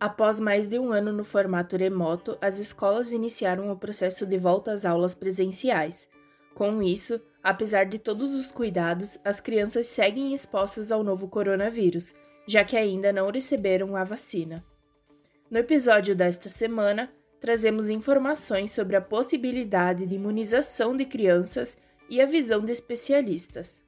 Após mais de um ano no formato remoto, as escolas iniciaram o processo de volta às aulas presenciais. Com isso, apesar de todos os cuidados, as crianças seguem expostas ao novo coronavírus, já que ainda não receberam a vacina. No episódio desta semana, trazemos informações sobre a possibilidade de imunização de crianças e a visão de especialistas.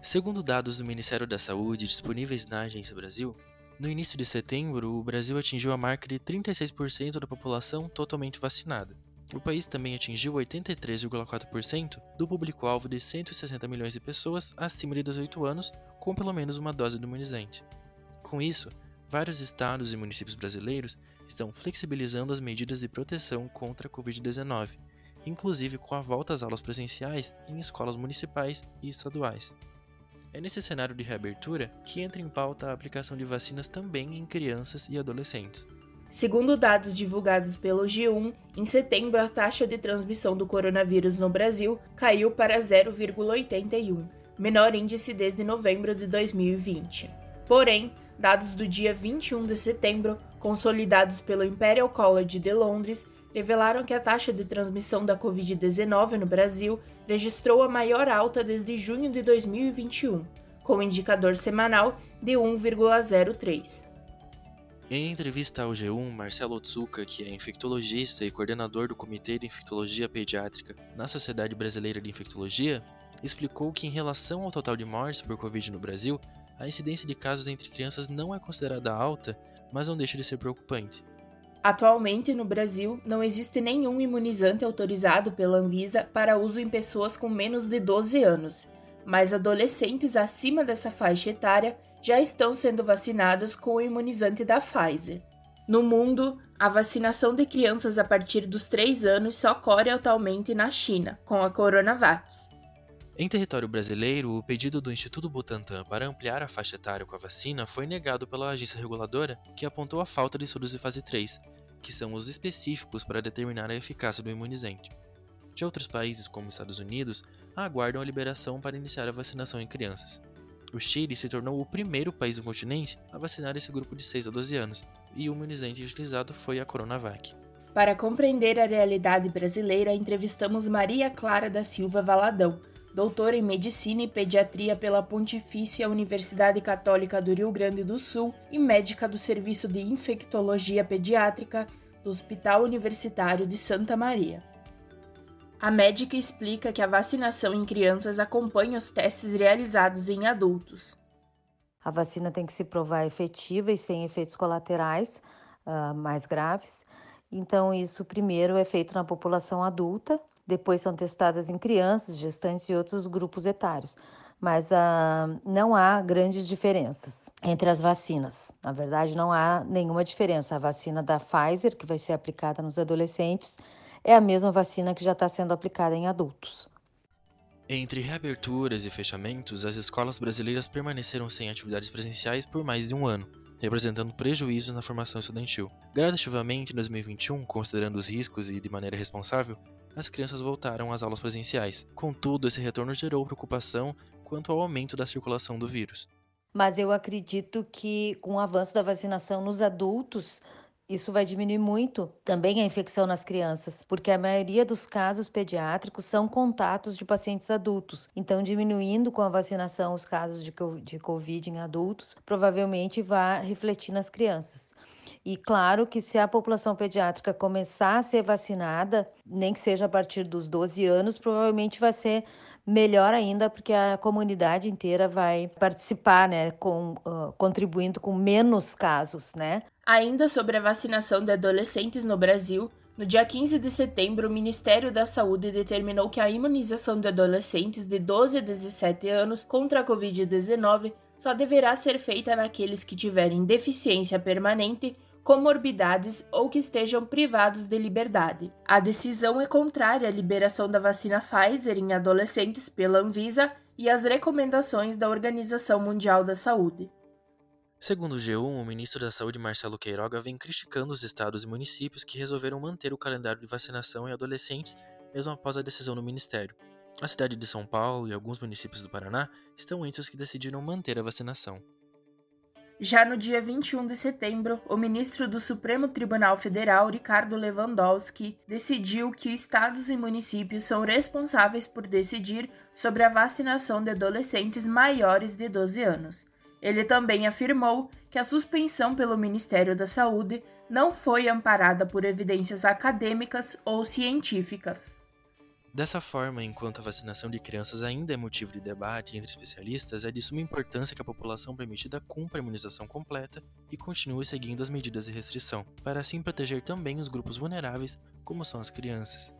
Segundo dados do Ministério da Saúde disponíveis na Agência Brasil, no início de setembro, o Brasil atingiu a marca de 36% da população totalmente vacinada. O país também atingiu 83,4% do público-alvo de 160 milhões de pessoas acima de 18 anos com pelo menos uma dose do imunizante. Com isso, vários estados e municípios brasileiros estão flexibilizando as medidas de proteção contra a Covid-19, inclusive com a volta às aulas presenciais em escolas municipais e estaduais. É nesse cenário de reabertura que entra em pauta a aplicação de vacinas também em crianças e adolescentes. Segundo dados divulgados pelo G1, em setembro a taxa de transmissão do coronavírus no Brasil caiu para 0,81, menor índice desde novembro de 2020. Porém, dados do dia 21 de setembro, consolidados pelo Imperial College de Londres, revelaram que a taxa de transmissão da Covid-19 no Brasil registrou a maior alta desde junho de 2021, com indicador semanal de 1,03. Em entrevista ao G1, Marcelo Otsuka, que é infectologista e coordenador do Comitê de Infectologia Pediátrica na Sociedade Brasileira de Infectologia, explicou que, em relação ao total de mortes por Covid no Brasil, a incidência de casos entre crianças não é considerada alta, mas não deixa de ser preocupante. Atualmente, no Brasil, não existe nenhum imunizante autorizado pela Anvisa para uso em pessoas com menos de 12 anos, mas adolescentes acima dessa faixa etária já estão sendo vacinados com o imunizante da Pfizer. No mundo, a vacinação de crianças a partir dos 3 anos só ocorre atualmente na China, com a Coronavac. Em território brasileiro, o pedido do Instituto Butantan para ampliar a faixa etária com a vacina foi negado pela agência reguladora, que apontou a falta de estudos de fase 3, que são os específicos para determinar a eficácia do imunizante. De outros países, como Estados Unidos, aguardam a liberação para iniciar a vacinação em crianças. O Chile se tornou o primeiro país do continente a vacinar esse grupo de 6 a 12 anos, e o imunizante utilizado foi a Coronavac. Para compreender a realidade brasileira, entrevistamos Maria Clara da Silva Valadão, doutora em Medicina e Pediatria pela Pontifícia Universidade Católica do Rio Grande do Sul e médica do Serviço de Infectologia Pediátrica do Hospital Universitário de Santa Maria. A médica explica que a vacinação em crianças acompanha os testes realizados em adultos. A vacina tem que se provar efetiva e sem efeitos colaterais uh, mais graves. Então, isso primeiro é feito na população adulta, depois são testadas em crianças, gestantes e outros grupos etários. Mas ah, não há grandes diferenças entre as vacinas. Na verdade, não há nenhuma diferença. A vacina da Pfizer, que vai ser aplicada nos adolescentes, é a mesma vacina que já está sendo aplicada em adultos. Entre reaberturas e fechamentos, as escolas brasileiras permaneceram sem atividades presenciais por mais de um ano, representando prejuízos na formação estudantil. Gradativamente, em 2021, considerando os riscos e de maneira responsável, as crianças voltaram às aulas presenciais. Contudo, esse retorno gerou preocupação quanto ao aumento da circulação do vírus. Mas eu acredito que com o avanço da vacinação nos adultos, isso vai diminuir muito também a infecção nas crianças, porque a maioria dos casos pediátricos são contatos de pacientes adultos. Então, diminuindo com a vacinação os casos de Covid em adultos, provavelmente vai refletir nas crianças. E claro que se a população pediátrica começar a ser vacinada, nem que seja a partir dos 12 anos, provavelmente vai ser melhor ainda, porque a comunidade inteira vai participar, né, com, uh, contribuindo com menos casos, né? Ainda sobre a vacinação de adolescentes no Brasil, no dia 15 de setembro, o Ministério da Saúde determinou que a imunização de adolescentes de 12 a 17 anos contra a Covid-19 só deverá ser feita naqueles que tiverem deficiência permanente comorbidades ou que estejam privados de liberdade. A decisão é contrária à liberação da vacina Pfizer em adolescentes pela Anvisa e às recomendações da Organização Mundial da Saúde. Segundo o G1, o ministro da Saúde Marcelo Queiroga vem criticando os estados e municípios que resolveram manter o calendário de vacinação em adolescentes mesmo após a decisão do ministério. A cidade de São Paulo e alguns municípios do Paraná estão entre os que decidiram manter a vacinação. Já no dia 21 de setembro, o ministro do Supremo Tribunal Federal, Ricardo Lewandowski, decidiu que estados e municípios são responsáveis por decidir sobre a vacinação de adolescentes maiores de 12 anos. Ele também afirmou que a suspensão pelo Ministério da Saúde não foi amparada por evidências acadêmicas ou científicas. Dessa forma, enquanto a vacinação de crianças ainda é motivo de debate entre especialistas, é de suma importância que a população permitida cumpra a imunização completa e continue seguindo as medidas de restrição, para assim proteger também os grupos vulneráveis, como são as crianças.